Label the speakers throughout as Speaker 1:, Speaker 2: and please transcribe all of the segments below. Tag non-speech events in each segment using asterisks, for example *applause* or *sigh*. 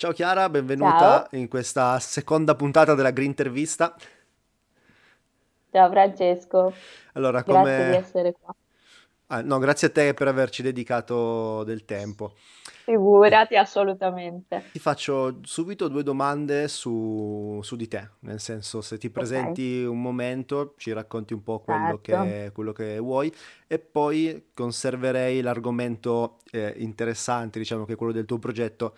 Speaker 1: Ciao Chiara, benvenuta Ciao. in questa seconda puntata della Green Intervista.
Speaker 2: Ciao Francesco,
Speaker 1: Allora,
Speaker 2: grazie
Speaker 1: come...
Speaker 2: di essere qua.
Speaker 1: Ah, no, grazie a te per averci dedicato del tempo.
Speaker 2: Figurati, assolutamente.
Speaker 1: Ti faccio subito due domande su, su di te, nel senso se ti presenti un momento, ci racconti un po' quello
Speaker 2: certo.
Speaker 1: che, quello che vuoi e poi conserverei l'argomento eh, interessante, diciamo che è quello del tuo progetto,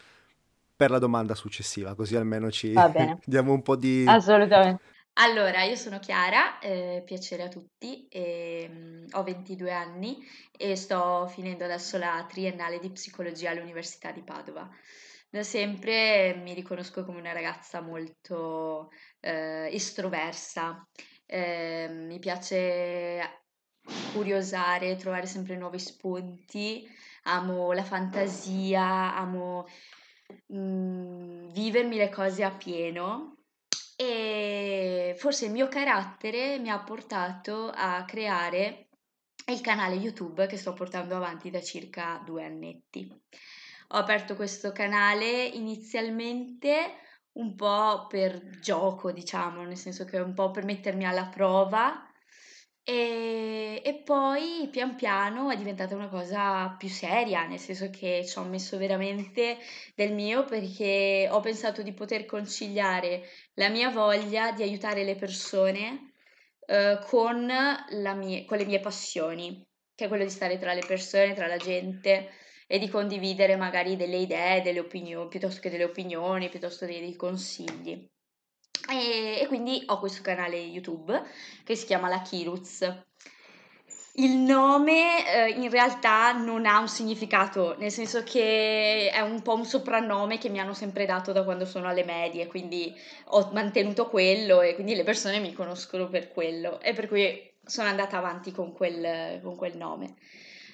Speaker 1: per la domanda successiva, così almeno ci *laughs* diamo un po' di...
Speaker 2: assolutamente.
Speaker 3: Allora, io sono Chiara, eh, piacere a tutti, e, mm, ho 22 anni e sto finendo adesso la triennale di psicologia all'Università di Padova. Da sempre mi riconosco come una ragazza molto eh, estroversa, eh, mi piace curiosare, trovare sempre nuovi spunti, amo la fantasia, amo mm, vivermi le cose a pieno e forse il mio carattere mi ha portato a creare il canale YouTube che sto portando avanti da circa due annetti. Ho aperto questo canale inizialmente un po' per gioco, diciamo, nel senso che un po' per mettermi alla prova e, e poi pian piano è diventata una cosa più seria, nel senso che ci ho messo veramente del mio perché ho pensato di poter conciliare la mia voglia di aiutare le persone eh, con, mie- con le mie passioni, che è quello di stare tra le persone, tra la gente e di condividere magari delle idee, delle opinioni, piuttosto che delle opinioni, piuttosto che dei consigli. E, e quindi ho questo canale YouTube che si chiama La Kiruz. Il nome eh, in realtà non ha un significato, nel senso che è un po' un soprannome che mi hanno sempre dato da quando sono alle medie, quindi ho mantenuto quello e quindi le persone mi conoscono per quello e per cui sono andata avanti con quel, con quel nome.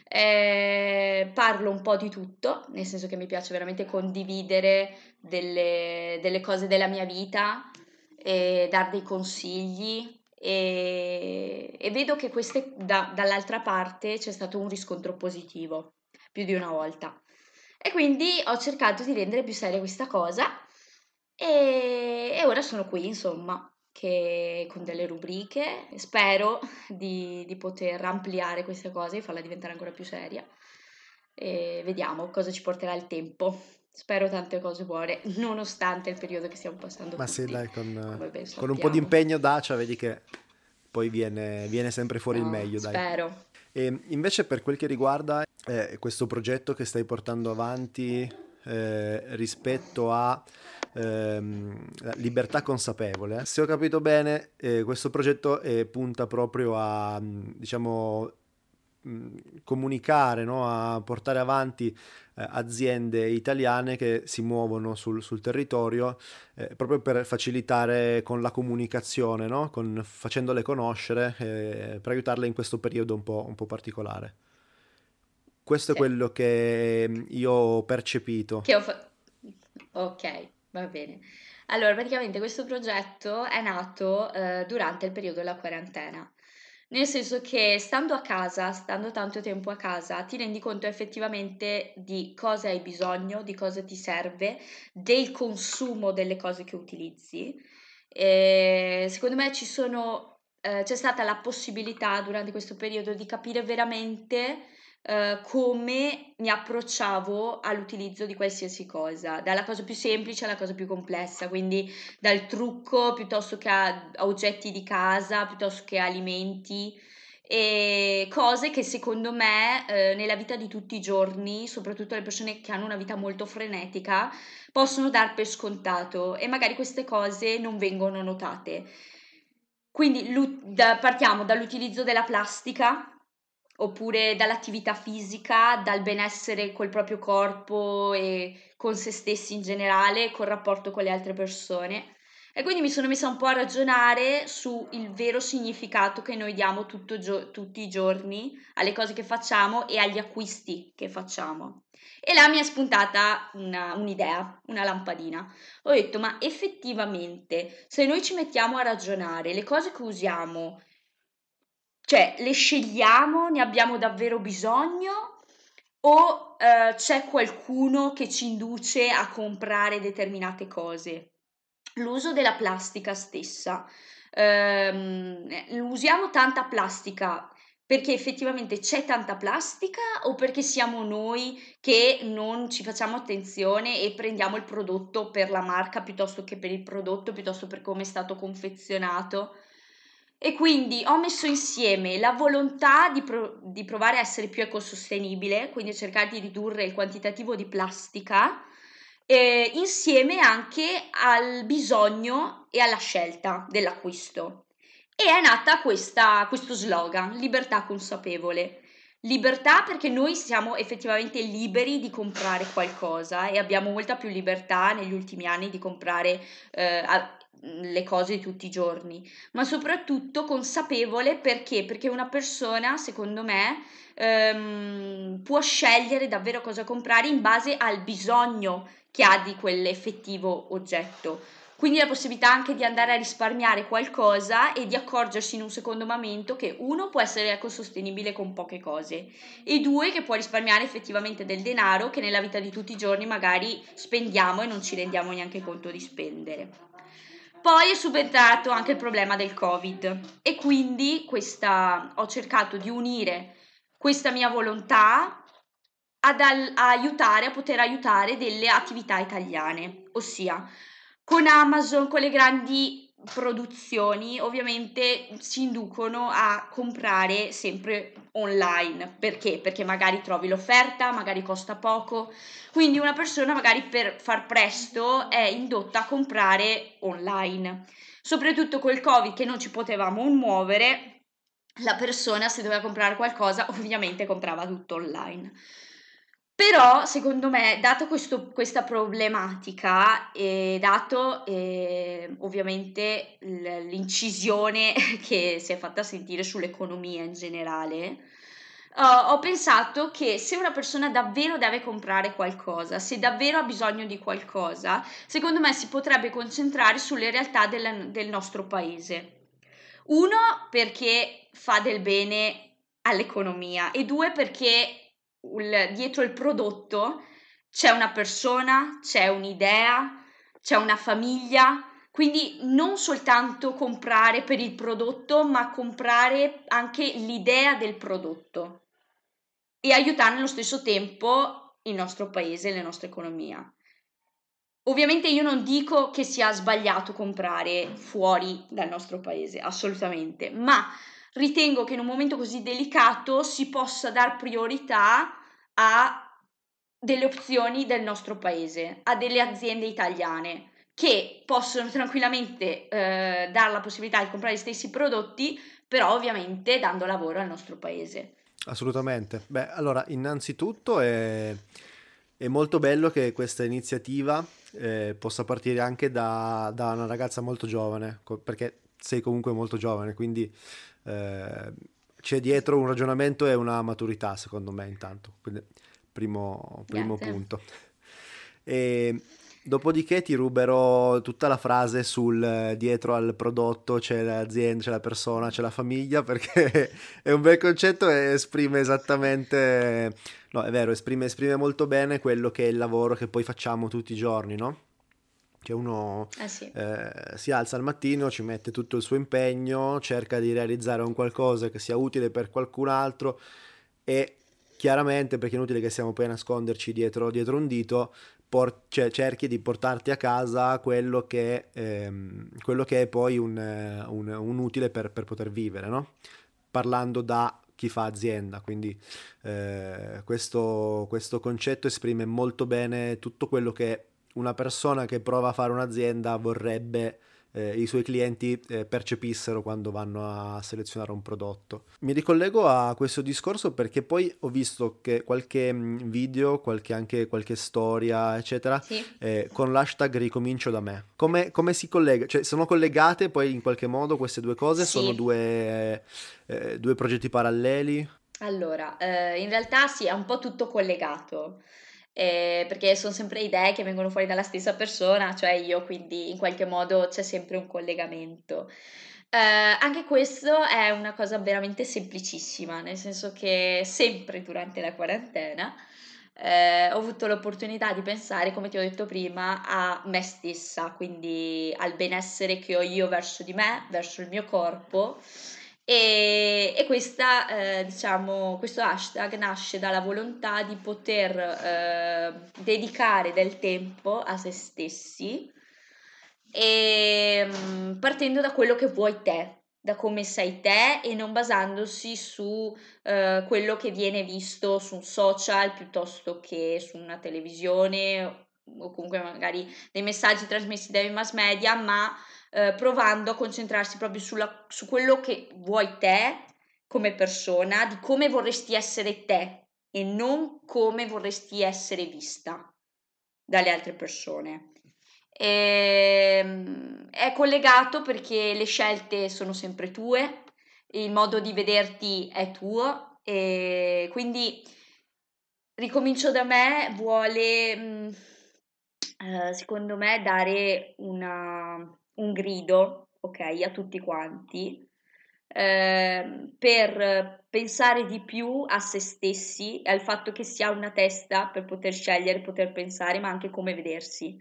Speaker 3: Eh, parlo un po' di tutto, nel senso che mi piace veramente condividere delle, delle cose della mia vita e dar dei consigli e, e vedo che queste, da- dall'altra parte c'è stato un riscontro positivo più di una volta. E quindi ho cercato di rendere più seria questa cosa e, e ora sono qui, insomma, che con delle rubriche. Spero di, di poter ampliare questa cosa e farla diventare ancora più seria. E vediamo cosa ci porterà il tempo. Spero tante cose buone, nonostante il periodo che stiamo passando
Speaker 1: Ma sì,
Speaker 3: tutti,
Speaker 1: dai, con, con un po' di impegno Dacia, vedi che poi viene, viene sempre fuori il
Speaker 3: No,
Speaker 1: meglio, dai.
Speaker 3: spero.
Speaker 1: E invece per quel che riguarda eh, questo progetto che stai portando avanti eh, rispetto a ehm, libertà consapevole, se ho capito bene, eh, questo progetto eh, punta proprio a, diciamo, mh, comunicare, no? A portare avanti eh, aziende italiane che si muovono sul, sul territorio eh, proprio per facilitare con la comunicazione, no? Con- facendole conoscere, eh, per aiutarle in questo periodo un po', un po' particolare. Questo è
Speaker 3: Sì.
Speaker 1: quello che mm, io ho percepito.
Speaker 3: Ho fa- Ok, va bene. Allora, praticamente questo progetto è nato eh, durante il periodo della quarantena, nel senso che stando a casa, stando tanto tempo a casa, ti rendi conto effettivamente di cosa hai bisogno, di cosa ti serve, del consumo delle cose che utilizzi. E secondo me ci sono, eh, c'è stata la possibilità durante questo periodo di capire veramente eh, come mi approcciavo all'utilizzo di qualsiasi cosa, dalla cosa più semplice alla cosa più complessa, quindi dal trucco piuttosto che a, oggetti di casa, piuttosto che a alimenti. E cose che secondo me eh, nella vita di tutti i giorni, soprattutto le persone che hanno una vita molto frenetica, possono dar per scontato e magari queste cose non vengono notate. Quindi da- partiamo dall'utilizzo della plastica oppure dall'attività fisica, dal benessere col proprio corpo e con se stessi in generale, col rapporto con le altre persone. E quindi mi sono messa un po' a ragionare sul vero significato che noi diamo gio- tutti i giorni alle cose che facciamo e agli acquisti che facciamo. E là mi è spuntata una- un'idea, una lampadina. Ho detto, ma effettivamente, se noi ci mettiamo a ragionare, le cose che usiamo cioè, le scegliamo, ne abbiamo davvero bisogno o eh, c'è qualcuno che ci induce a comprare determinate cose. L'uso della plastica stessa. Ehm, usiamo tanta plastica perché effettivamente c'è tanta plastica o perché siamo noi che non ci facciamo attenzione e prendiamo il prodotto per la marca piuttosto che per il prodotto, piuttosto per come è stato confezionato? E quindi ho messo insieme la volontà di, pro- di provare a essere più ecosostenibile, quindi cercare di ridurre il quantitativo di plastica, eh, insieme anche al bisogno e alla scelta dell'acquisto. E è nata questa, questo slogan, libertà consapevole. Libertà perché noi siamo effettivamente liberi di comprare qualcosa e abbiamo molta più libertà negli ultimi anni di comprare eh, le cose di tutti i giorni, ma soprattutto consapevole perché? Perché una persona, secondo me, ehm, può scegliere davvero cosa comprare in base al bisogno che ha di quell'effettivo oggetto. Quindi la possibilità anche di andare a risparmiare qualcosa e di accorgersi in un secondo momento che uno può essere ecosostenibile con poche cose e due che può risparmiare effettivamente del denaro che nella vita di tutti i giorni magari spendiamo e non ci rendiamo neanche conto di spendere. Poi è subentrato anche il problema del Covid. E quindi questa, ho cercato di unire questa mia volontà ad al, a aiutare, a poter aiutare delle attività italiane, ossia con Amazon, con le grandi produzioni, ovviamente ci inducono a comprare sempre online. Perché? Perché magari trovi l'offerta, magari costa poco. Quindi una persona magari per far presto è indotta a comprare online. Soprattutto col Covid che non ci potevamo muovere, la persona se doveva comprare qualcosa ovviamente comprava tutto online. Però, secondo me, dato questo, questa problematica e dato eh, ovviamente l'incisione *laughs* che si è fatta sentire sull'economia in generale, uh, ho pensato che se una persona davvero deve comprare qualcosa, se davvero ha bisogno di qualcosa, secondo me si potrebbe concentrare sulle realtà del, del nostro paese. Uno, perché fa del bene all'economia e due, perché il, dietro il prodotto c'è una persona, c'è un'idea, c'è una famiglia, quindi non soltanto comprare per il prodotto, ma comprare anche l'idea del prodotto e aiutare nello stesso tempo il nostro paese la nostra economia. Ovviamente io non dico che sia sbagliato comprare fuori dal nostro paese, assolutamente, ma ritengo che in un momento così delicato si possa dar priorità a delle opzioni del nostro paese, a delle aziende italiane che possono tranquillamente eh, dare la possibilità di comprare gli stessi prodotti, però ovviamente dando lavoro al nostro paese.
Speaker 1: Assolutamente. Beh, allora, innanzitutto è, è molto bello che questa iniziativa eh, possa partire anche da, da, una ragazza molto giovane, perché sei comunque molto giovane, quindi eh, c'è dietro un ragionamento e una maturità, secondo me, intanto. Quindi, primo, primo punto. E dopodiché ti ruberò tutta la frase sul dietro al prodotto c'è l'azienda, c'è la persona, c'è la famiglia, *laughs* perché è un bel concetto e esprime esattamente, no, è vero, esprime, esprime molto bene quello che è il lavoro che poi facciamo tutti i giorni, no? Che uno
Speaker 3: eh sì.
Speaker 1: eh, si alza al mattino, ci mette tutto il suo impegno, cerca di realizzare un qualcosa che sia utile per qualcun altro e chiaramente, perché è inutile che stiamo poi a nasconderci dietro, dietro un dito, por- cioè, cerchi di portarti a casa quello che, ehm, quello che è poi un, un, un utile per, per, poter vivere, no? parlando da chi fa azienda, quindi eh, questo, questo concetto esprime molto bene tutto quello che una persona che prova a fare un'azienda vorrebbe eh, i suoi clienti eh, percepissero quando vanno a selezionare un prodotto. Mi ricollego a questo discorso perché poi ho visto che qualche mm, video, qualche, anche qualche storia, eccetera,
Speaker 3: sì.
Speaker 1: eh, con l'hashtag ricomincio da me. Come, come, si collega? Cioè, sono collegate poi in qualche modo queste due cose?
Speaker 3: Sì.
Speaker 1: Sono due, eh, due progetti paralleli?
Speaker 3: Allora, eh, in realtà sì, è un po' tutto collegato eh, perché sono sempre idee che vengono fuori dalla stessa persona, cioè io, quindi in qualche modo c'è sempre un collegamento. Eh, anche questo è una cosa veramente semplicissima, nel senso che sempre durante la quarantena eh, ho avuto l'opportunità di pensare, come ti ho detto prima, a me stessa, quindi al benessere che ho io verso di me, verso il mio corpo. E, e questa, eh, diciamo, questo hashtag nasce dalla volontà di poter eh, dedicare del tempo a se stessi e mm, partendo da quello che vuoi te, da come sei te e non basandosi su eh, quello che viene visto su un social piuttosto che su una televisione o comunque magari dei messaggi trasmessi dai mass media, ma eh, provando a concentrarsi proprio sulla, su quello che vuoi te come persona, di come vorresti essere te e non come vorresti essere vista dalle altre persone. E, ehm, è collegato perché le scelte sono sempre tue, il modo di vederti è tuo e quindi ricomincio da me vuole mm, eh, secondo me dare una, un grido ok a tutti quanti eh, per pensare di più a se stessi e al fatto che si ha una testa per poter scegliere, poter pensare, ma anche come vedersi.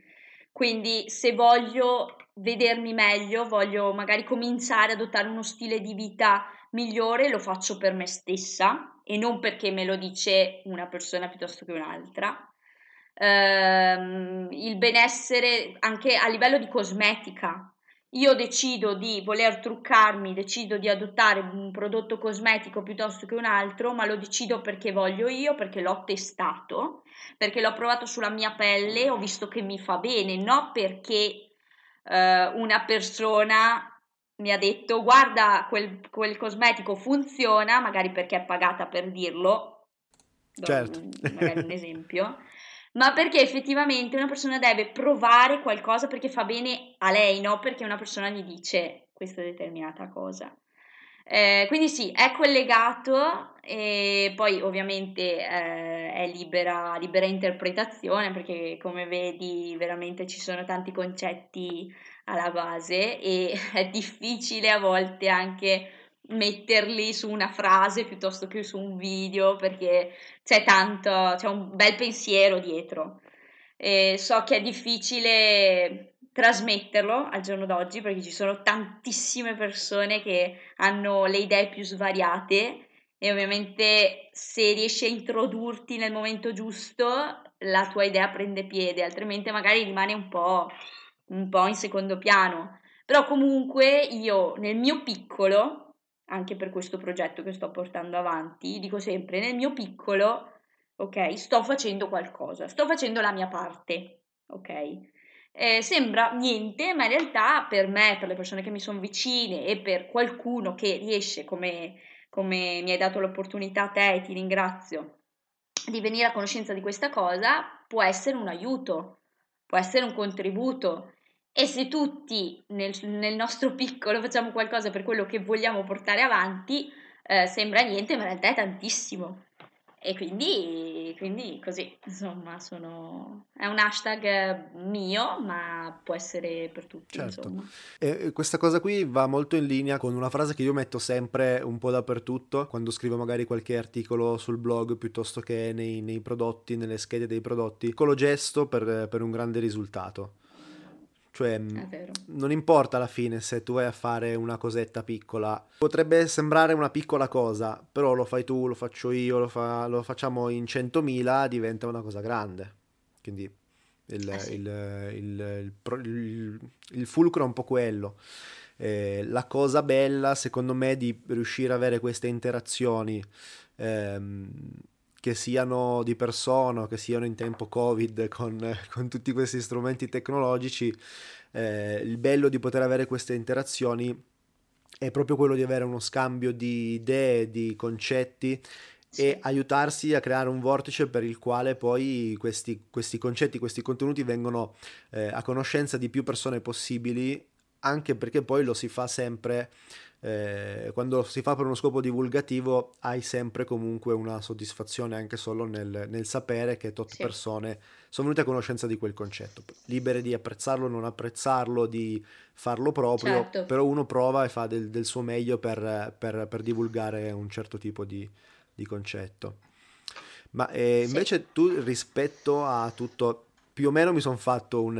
Speaker 3: Quindi se voglio vedermi meglio, voglio magari cominciare ad adottare uno stile di vita migliore, lo faccio per me stessa e non perché me lo dice una persona piuttosto che un'altra. Uh, il benessere anche a livello di cosmetica, io decido di voler truccarmi, decido di adottare un prodotto cosmetico piuttosto che un altro, ma lo decido perché voglio io, perché l'ho testato, perché l'ho provato sulla mia pelle, ho visto che mi fa bene, no perché eh, una persona mi ha detto guarda quel, quel, cosmetico funziona, magari perché è pagata per dirlo,
Speaker 1: certo.
Speaker 3: magari un esempio *laughs* ma perché effettivamente una persona deve provare qualcosa perché fa bene a lei, no perché una persona gli dice questa determinata cosa. Eh, quindi sì, è collegato e poi ovviamente eh, è libera, libera interpretazione perché come vedi veramente ci sono tanti concetti alla base e *laughs* è difficile a volte anche metterli su una frase piuttosto che su un video perché c'è tanto, c'è un bel pensiero dietro. E so che è difficile trasmetterlo al giorno d'oggi perché ci sono tantissime persone che hanno le idee più svariate e ovviamente se riesci a introdurti nel momento giusto la tua idea prende piede, altrimenti magari rimane un po', un po' in secondo piano. Però comunque io nel mio piccolo anche per questo progetto che sto portando avanti, dico sempre nel mio piccolo, ok, sto facendo qualcosa, sto facendo la mia parte, ok? Eh, sembra niente, ma in realtà per me, per le persone che mi sono vicine e per qualcuno che riesce, come, come mi hai dato l'opportunità a te e ti ringrazio, di venire a conoscenza di questa cosa, può essere un aiuto, può essere un contributo e se tutti nel, nel, nostro piccolo facciamo qualcosa per quello che vogliamo portare avanti, eh, sembra niente, ma in realtà è tantissimo. E quindi, quindi così, insomma, sono... è un hashtag mio, ma può essere per tutti.
Speaker 1: Certo. E questa cosa qui va molto in linea con una frase che io metto sempre un po' dappertutto, quando scrivo magari qualche articolo sul blog piuttosto che nei, nei prodotti, nelle schede dei prodotti. Piccolo gesto per, per un grande risultato. Cioè, non importa alla fine se tu vai a fare una cosetta piccola. Potrebbe sembrare una piccola cosa, però lo fai tu, lo faccio io, lo, fa, lo facciamo in 100.000, diventa una cosa grande. Quindi il, eh sì. il, il, il, fulcro è un po' quello. Eh, la cosa bella, secondo me, di riuscire ad avere queste interazioni ehm, che siano di persona che siano in tempo Covid con, *laughs* con tutti questi strumenti tecnologici, eh, il bello di poter avere queste interazioni è proprio quello di avere uno scambio di idee, di concetti e aiutarsi a creare un vortice per il quale poi questi, questi concetti, questi contenuti vengono eh, a conoscenza di più persone possibili, anche perché poi lo si fa sempre eh, quando si fa per uno scopo divulgativo hai sempre comunque una soddisfazione anche solo nel, nel sapere che tot sì. persone sono venute a conoscenza di quel concetto, libere di apprezzarlo, non apprezzarlo, di farlo proprio, certo. però uno prova e fa del, del suo meglio per, per, per, divulgare un certo tipo di, di concetto. Ma eh, invece sì. tu rispetto a tutto, più o meno mi sono fatto un,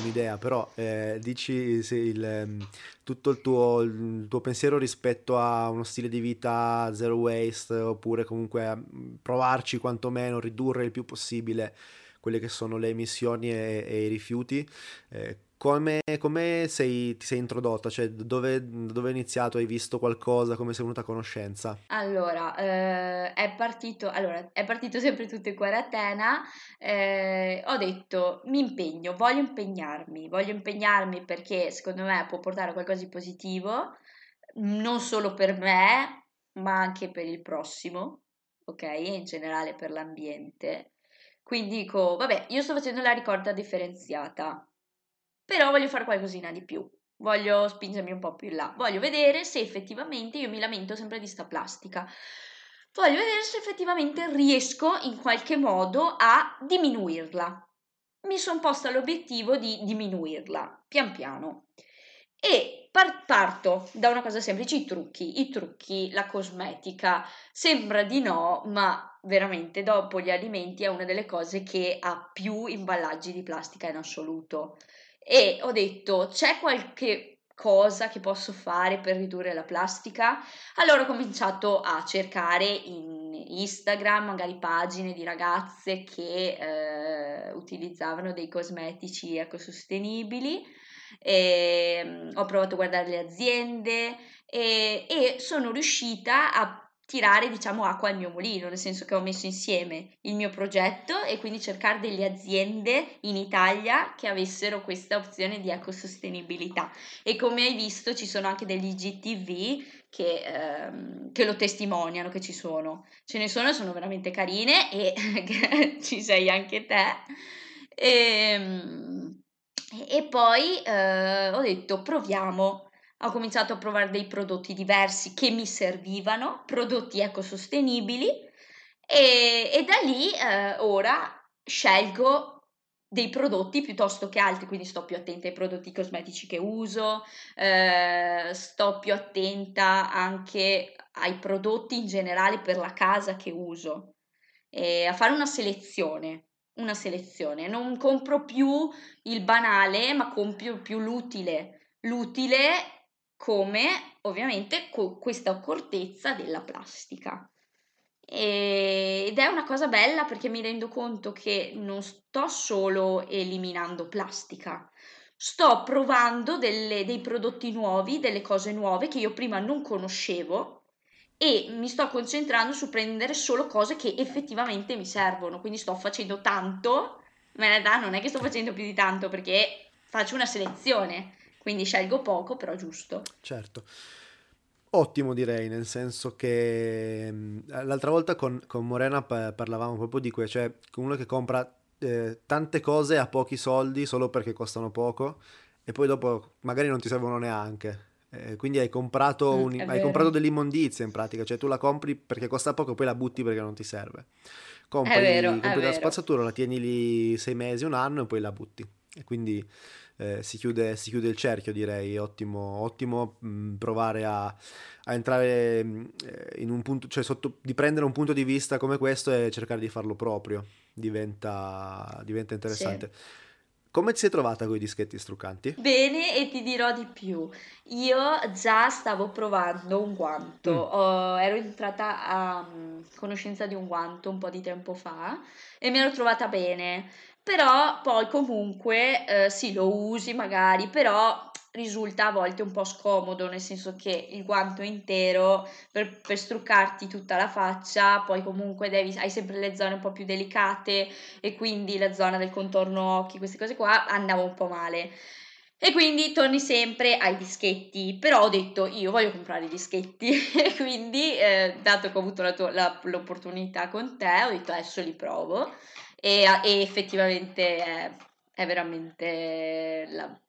Speaker 1: un'idea, però eh, dici se il, ehm, tutto il tuo, il tuo, pensiero rispetto a uno stile di vita zero waste oppure comunque provarci quantomeno, ridurre il più possibile quelle che sono le emissioni e, e i rifiuti. Eh, come, come sei, ti sei introdotta? Cioè, dove, dove hai iniziato? Hai visto qualcosa? Come sei venuta a conoscenza?
Speaker 3: Allora, eh, è partito, allora, è partito sempre tutto in quarantena. Eh, ho detto, mi impegno, voglio impegnarmi, voglio impegnarmi perché secondo me può portare a qualcosa di positivo, non solo per me, ma anche per il prossimo, ok? E in generale per l'ambiente. Quindi dico, vabbè, io sto facendo la ricorda differenziata però voglio fare qualcosina di più. Voglio spingermi un po' più in là. Voglio vedere se effettivamente io mi lamento sempre di sta plastica. Voglio vedere se effettivamente riesco in qualche modo a diminuirla. Mi sono posta l'obiettivo di diminuirla pian piano. E par- parto da una cosa semplice, i trucchi, i trucchi, la cosmetica. Sembra di no, ma veramente dopo gli alimenti è una delle cose che ha più imballaggi di plastica in assoluto e ho detto c'è qualche cosa che posso fare per ridurre la plastica? Allora ho cominciato a cercare in Instagram magari pagine di ragazze che eh, utilizzavano dei cosmetici ecosostenibili. E, um, ho provato a guardare le aziende e, e sono riuscita a tirare diciamo acqua al mio mulino, nel senso che ho messo insieme il mio progetto e quindi cercare delle aziende in Italia che avessero questa opzione di ecosostenibilità. E come hai visto ci sono anche degli GTV che, ehm, che lo testimoniano che ci sono, ce ne sono, sono veramente carine e *laughs* ci sei anche te. E, ehm, e poi eh, ho detto proviamo ho cominciato a provare dei prodotti diversi che mi servivano, prodotti ecosostenibili e, e da lì eh, ora scelgo dei prodotti piuttosto che altri, quindi sto più attenta ai prodotti cosmetici che uso, eh, sto più attenta anche ai prodotti in generale per la casa che uso, e a fare una selezione, una selezione. Non compro più il banale, ma compro più l'utile. L'utile come ovviamente con questa accortezza della plastica. Ed è una cosa bella perché mi rendo conto che non sto solo eliminando plastica, sto provando delle, dei prodotti nuovi, delle cose nuove che io prima non conoscevo e mi sto concentrando su prendere solo cose che effettivamente mi servono. Quindi sto facendo tanto, ma in realtà non è che sto facendo più di tanto perché faccio una selezione quindi scelgo poco, però giusto.
Speaker 1: Certo. Ottimo direi, nel senso che mm, l'altra volta con, con Morena parlavamo proprio di questo, cioè uno che compra eh, tante cose a pochi soldi solo perché costano poco e poi dopo magari non ti servono neanche. Eh, quindi hai comprato, mm, un, hai comprato dell'immondizia in pratica, cioè tu la compri perché costa poco e poi la butti perché non ti serve. Compri, è vero, compri la spazzatura, la tieni lì sei mesi, un anno e poi la butti. E quindi eh, si, chiude, si, chiude, il cerchio, direi. Ottimo, ottimo mh, mm, provare a, a entrare mh, mm, eh, in un punto, cioè sotto, di prendere un punto di vista come questo e cercare di farlo proprio. Diventa, diventa interessante. Sì. Come ti sei trovata con i dischetti struccanti?
Speaker 3: Bene, e ti dirò di più. Io già stavo provando un guanto, mm. oh, ero entrata a um, conoscenza di un guanto un po' di tempo fa e mi ero trovata bene però poi comunque eh, sì lo usi magari, però risulta a volte un po' scomodo, nel senso che il guanto intero per, per struccarti tutta la faccia, poi comunque devi, hai sempre le zone un po' più delicate e quindi la zona del contorno occhi, queste cose qua andava un po' male. E quindi torni sempre ai dischetti, però ho detto io voglio comprare i dischetti *laughs* e quindi eh, dato che ho avuto la tua, la, l'opportunità con te ho detto adesso li provo e, e effettivamente è, è veramente la,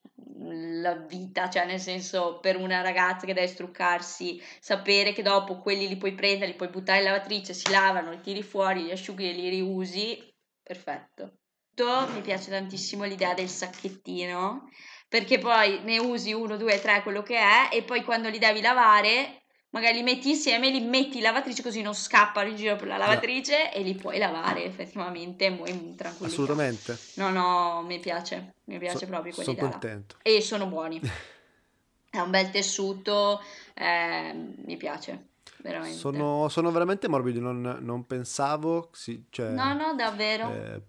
Speaker 3: la, vita, cioè nel senso per una ragazza che deve struccarsi, sapere che dopo quelli li puoi prendere, li puoi buttare in lavatrice, si lavano, li tiri fuori, li asciughi e li riusi, perfetto. Mi piace tantissimo l'idea del sacchettino perché poi ne usi uno, due, tre, quello che è e poi quando li devi lavare magari li metti insieme, li metti in lavatrice così non scappano in giro per la lavatrice e li puoi lavare effettivamente in tranquillità.
Speaker 1: Assolutamente.
Speaker 3: No, no, mi piace, mi piace
Speaker 1: So-
Speaker 3: proprio
Speaker 1: sono
Speaker 3: quell'idea là.
Speaker 1: contento.
Speaker 3: E sono buoni. *laughs* È un bel tessuto, eh, mi piace, veramente.
Speaker 1: Sono, sono veramente morbidi, non, non pensavo, sì, cioè,
Speaker 3: No, no, davvero.
Speaker 1: eh,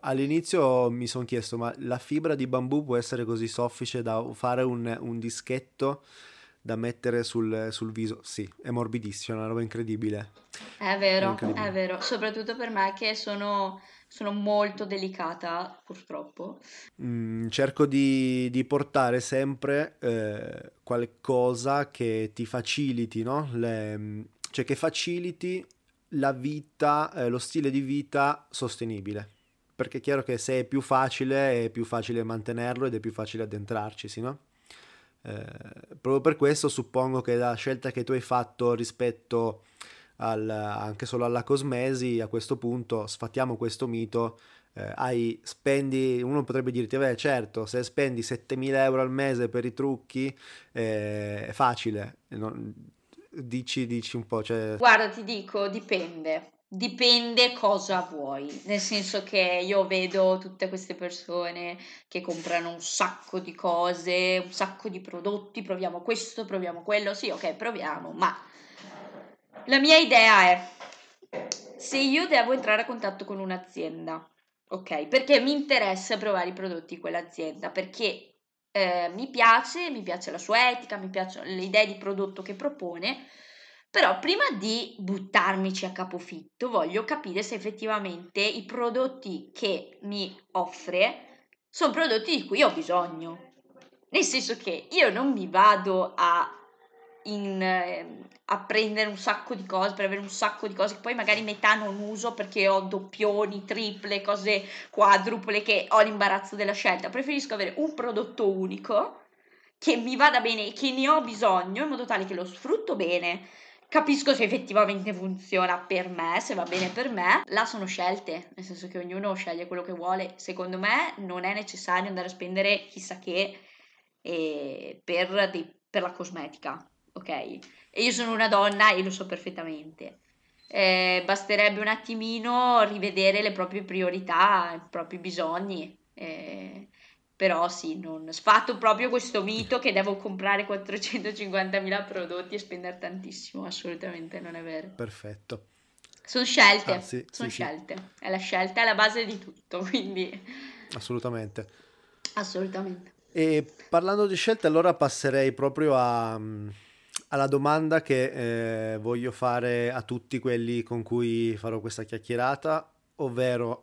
Speaker 1: all'inizio mi sono chiesto, ma la fibra di bambù può essere così soffice da fare un, un dischetto da mettere sul, sul viso? Sì, è morbidissimo, è una roba incredibile.
Speaker 3: È
Speaker 1: È
Speaker 3: vero, è
Speaker 1: incredibile.
Speaker 3: vero, soprattutto per me che sono, sono molto delicata, purtroppo.
Speaker 1: Mm, cerco di, di portare sempre eh, qualcosa che ti faciliti, no? Le- cioè che faciliti la vita, eh, lo stile di vita sostenibile. Perché è chiaro che se è più facile, è più facile mantenerlo ed è più facile addentrarci, sì, no? Eh, proprio per questo suppongo che la scelta che tu hai fatto rispetto al- anche solo alla cosmesi, a questo punto sfattiamo questo mito eh, hai, spendi, uno potrebbe dirti, beh certo, se spendi 7000 euro al mese per i trucchi eh, è facile, Non- dici, dici un po', cioè,
Speaker 3: Guarda, ti dico, dipende. Dipende cosa vuoi, nel senso che io vedo tutte queste persone che comprano un sacco di cose, un sacco di prodotti, proviamo questo, proviamo quello, sì, ok, proviamo, ma la mia idea è se io devo entrare a contatto con un'azienda, ok, perché mi interessa provare i prodotti di quell'azienda, perché eh, mi piace, mi piace la sua etica, mi piacciono le idee di prodotto che propone, però prima di buttarmici a capofitto voglio capire se effettivamente i prodotti che mi offre sono prodotti di cui ho bisogno. Nel senso che io non mi vado a, in, ehm, a prendere un sacco di cose per avere un sacco di cose che poi magari metà non uso perché ho doppioni, triple, cose quadruple che ho l'imbarazzo della scelta. Preferisco avere un prodotto unico che mi vada bene e che ne ho bisogno in modo tale che lo sfrutto bene. Capisco se effettivamente funziona per me, se va bene per me. Là sono scelte, nel senso che ognuno sceglie quello che vuole. Secondo me non è necessario andare a spendere chissà che eh, per, dei- per la cosmetica, ok? E io sono una donna e lo so perfettamente. Eh, basterebbe un attimino rivedere le proprie priorità, i propri bisogni. eh, però sì, non sfatto proprio questo mito che devo comprare 450.000 prodotti e spendere tantissimo, assolutamente non è vero.
Speaker 1: perfetto.
Speaker 3: Sono scelte,
Speaker 1: Ah, sì,
Speaker 3: sono
Speaker 1: sì, sì.
Speaker 3: scelte, è la scelta, è la base di tutto, quindi
Speaker 1: Assolutamente.
Speaker 3: assolutamente.
Speaker 1: E parlando di scelte, allora passerei proprio a, mm, alla domanda che eh, voglio fare a tutti quelli con cui farò questa chiacchierata, ovvero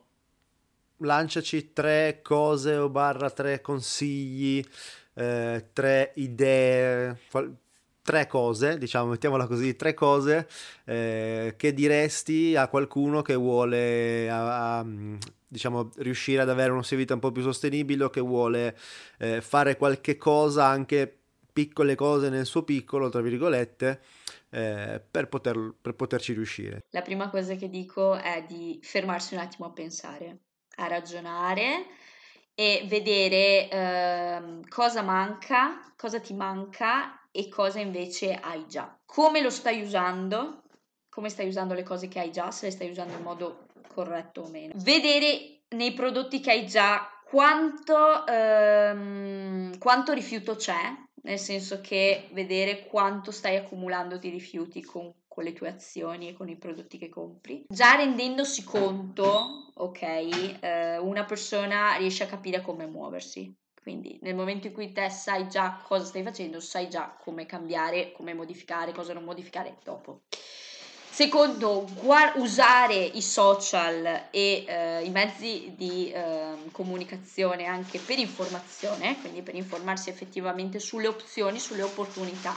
Speaker 1: lanciaci tre cose o barra tre consigli, eh, tre idee, qual- tre cose, diciamo, mettiamola così, tre cose eh, che diresti a qualcuno che vuole, a- a, diciamo, riuscire ad avere uno stile vita un po' più sostenibile o che vuole eh, fare qualche cosa, anche piccole cose nel suo piccolo, tra virgolette, eh, per poter- per poterci riuscire.
Speaker 3: La prima cosa che dico è di fermarsi un attimo a pensare, a ragionare e vedere ehm, cosa manca, cosa ti manca e cosa invece hai già. Come lo stai usando, come stai usando le cose che hai già, se le stai usando in modo corretto o meno. Vedere nei prodotti che hai già quanto, ehm, quanto rifiuto c'è, nel senso che vedere quanto stai accumulando di rifiuti con, con le tue azioni e con i prodotti che compri. Già rendendosi conto, ok, eh, una persona riesce a capire come muoversi. Quindi nel momento in cui te sai già cosa stai facendo, sai già come cambiare, come modificare, cosa non modificare dopo. Secondo, gua- usare i social e eh, i mezzi di ehm, comunicazione anche per informazione, quindi per informarsi effettivamente sulle opzioni, sulle opportunità,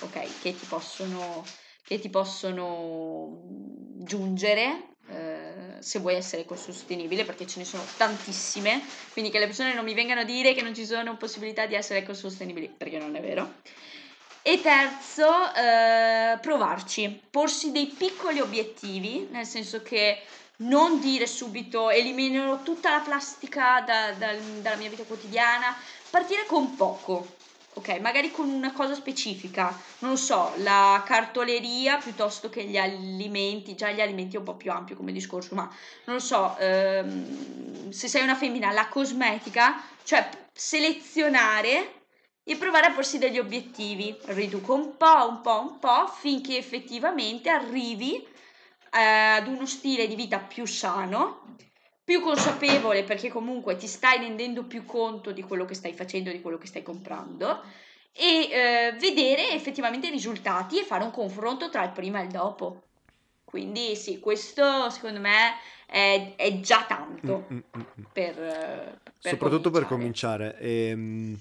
Speaker 3: ok, che ti possono, che ti possono mm, giungere eh, se vuoi essere ecosostenibile, perché ce ne sono tantissime, quindi che le persone non mi vengano a dire che non ci sono possibilità di essere ecosostenibili, perché non è vero. E terzo, eh, provarci, porsi dei piccoli obiettivi, nel senso che non dire subito eliminerò tutta la plastica da- dal- dalla mia vita quotidiana, partire con poco, ok? Magari con una cosa specifica, non lo so, la cartoleria piuttosto che gli alimenti, già gli alimenti è un po' più ampio come discorso, ma non lo so, ehm, se sei una femmina, la cosmetica, cioè selezionare e provare a porsi degli obiettivi, riduco un po', un po', un po', finché effettivamente arrivi eh, ad uno stile di vita più sano, più consapevole perché comunque ti stai rendendo più conto di quello che stai facendo, di quello che stai comprando e eh, vedere effettivamente i risultati e fare un confronto tra il prima e il dopo. Quindi sì, questo secondo me è, è già tanto mm, mm, mm, per, per,
Speaker 1: Soprattutto cominciare. per cominciare. E, um,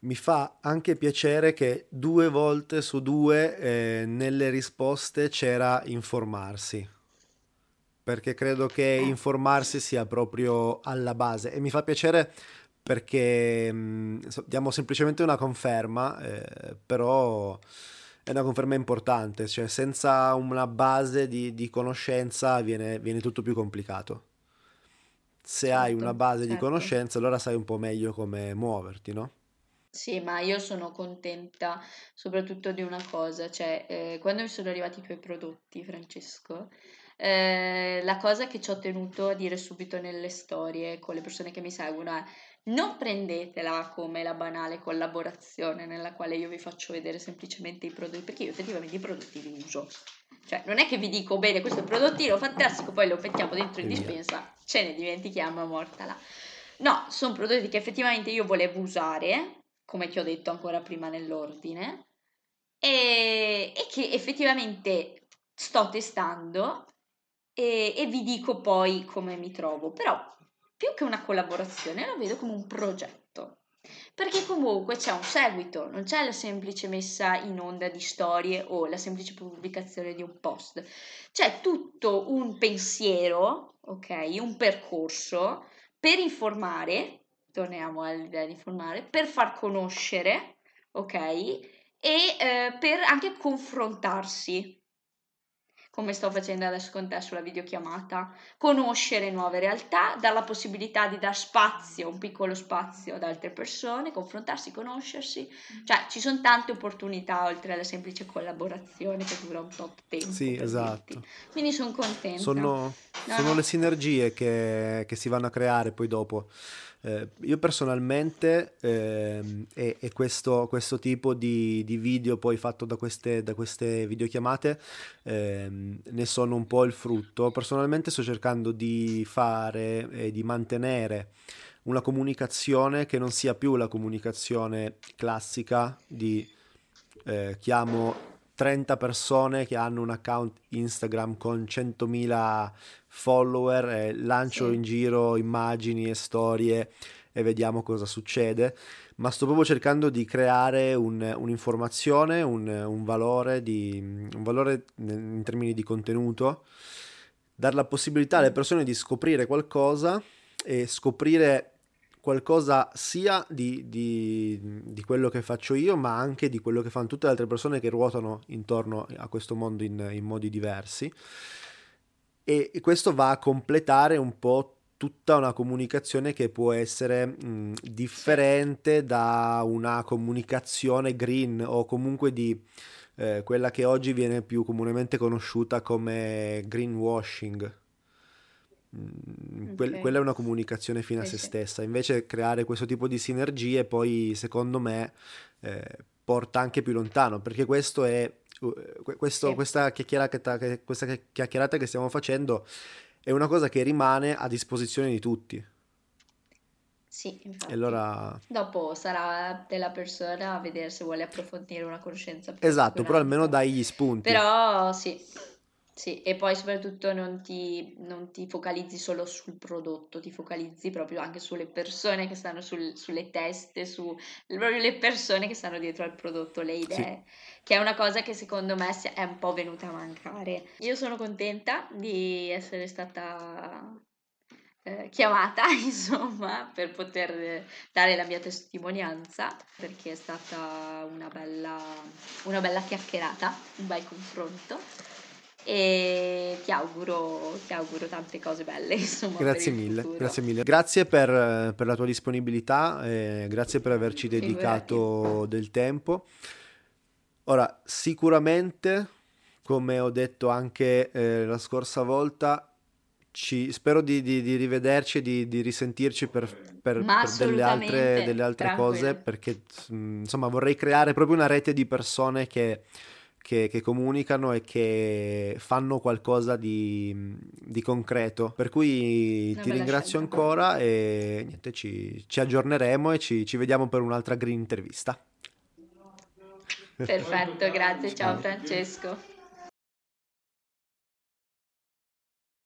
Speaker 1: mi fa anche piacere che due volte su due eh, nelle risposte c'era informarsi perché credo che eh. informarsi sia proprio alla base e mi fa piacere perché mh, diamo semplicemente una conferma, eh, però è una conferma importante, cioè senza una base di, di conoscenza viene, viene, tutto più complicato. Se certo, hai una base certo. di conoscenza allora sai un po' meglio come muoverti, no?
Speaker 3: Sì, ma io sono contenta soprattutto di una cosa, cioè eh, quando mi sono arrivati i tuoi prodotti, Francesco, eh, la cosa che ci ho tenuto a dire subito nelle storie con le persone che mi seguono è non prendetela come la banale collaborazione nella quale io vi faccio vedere semplicemente i prodotti, perché io effettivamente i prodotti li uso. Cioè, non è che vi dico, bene, questo è un prodottino fantastico, poi lo mettiamo dentro in dispensa, ce ne dimentichiamo, morta là. No, sono prodotti che effettivamente io volevo usare, come ti ho detto ancora prima nell'ordine, e, e che effettivamente sto testando e, e vi dico poi come mi trovo. Però più che una collaborazione lo vedo come un progetto. Perché comunque c'è un seguito, non c'è la semplice messa in onda di storie o la semplice pubblicazione di un post, c'è tutto un pensiero, ok, un percorso per informare, torniamo all'idea di informare, per far conoscere, ok, e eh, per anche confrontarsi, come sto facendo adesso con te sulla videochiamata, conoscere nuove realtà, dare la possibilità di dar spazio, un piccolo spazio ad altre persone, confrontarsi, conoscersi, cioè ci sono tante opportunità oltre alla semplice collaborazione che dura un tot tempo.
Speaker 1: Sì, esatto.
Speaker 3: Dirti. Quindi sono contenta.
Speaker 1: Sono, no, sono no. le sinergie che, che si vanno a creare poi dopo. Eh, io personalmente eh, e, e questo, questo, tipo di, di, video poi fatto da queste, da queste videochiamate eh, ne sono un po' il frutto. Personalmente sto cercando di fare e di mantenere una comunicazione che non sia più la comunicazione classica di eh, chiamo 30 persone che hanno un account Instagram con 100.000 follower e lancio sì. in giro immagini e storie e vediamo cosa succede, ma sto proprio cercando di creare un, un'informazione, un, un, valore di, un valore in termini di contenuto, dare la possibilità alle persone di scoprire qualcosa e scoprire qualcosa sia di, di, di, quello che faccio io, ma anche di quello che fanno tutte le altre persone che ruotano intorno a questo mondo in, in modi diversi. E, questo va a completare un po' tutta una comunicazione che può essere mh, differente da una comunicazione green o comunque di eh, quella che oggi viene più comunemente conosciuta come greenwashing Mm, que- okay. quella è una comunicazione fine a se stessa. Invece creare questo tipo di sinergie poi secondo me eh, porta anche più lontano perché questo è uh, questo, sì. questa, chiacchierata, questa chiacchierata che stiamo facendo è una cosa che rimane a disposizione di tutti.
Speaker 3: Sì, infatti.
Speaker 1: Allora...
Speaker 3: Dopo sarà della persona a vedere se vuole approfondire una conoscenza.
Speaker 1: Esatto, però almeno dai gli spunti.
Speaker 3: Però sì, sì, e poi soprattutto non ti, non ti focalizzi solo sul prodotto, ti focalizzi proprio anche sulle persone che stanno sul, sulle teste, su proprio le persone che stanno dietro al prodotto, le idee, sì. che è una cosa che secondo me è un po' venuta a mancare. Io sono contenta di essere stata eh, chiamata, *laughs* insomma, per poter dare la mia testimonianza, perché è stata una bella, una bella chiacchierata, un bel confronto e ti auguro, ti auguro tante cose belle. *laughs* Insomma,
Speaker 1: grazie mille, grazie mille. Grazie per, per la tua disponibilità, eh, grazie per averci dedicato del tempo. Ora, sicuramente, come ho detto anche eh, la scorsa volta, ci, spero di, di, di rivederci e di, di, risentirci per, per, per delle altre, delle altre cose, perché insomma vorrei creare proprio una rete di persone che che, che, comunicano e che fanno qualcosa di, di concreto. Per cui Una ti ringrazio scelta. ancora e niente, ci, ci aggiorneremo e ci, ci, vediamo per un'altra green intervista.
Speaker 3: Perfetto, grazie, ciao Francesco.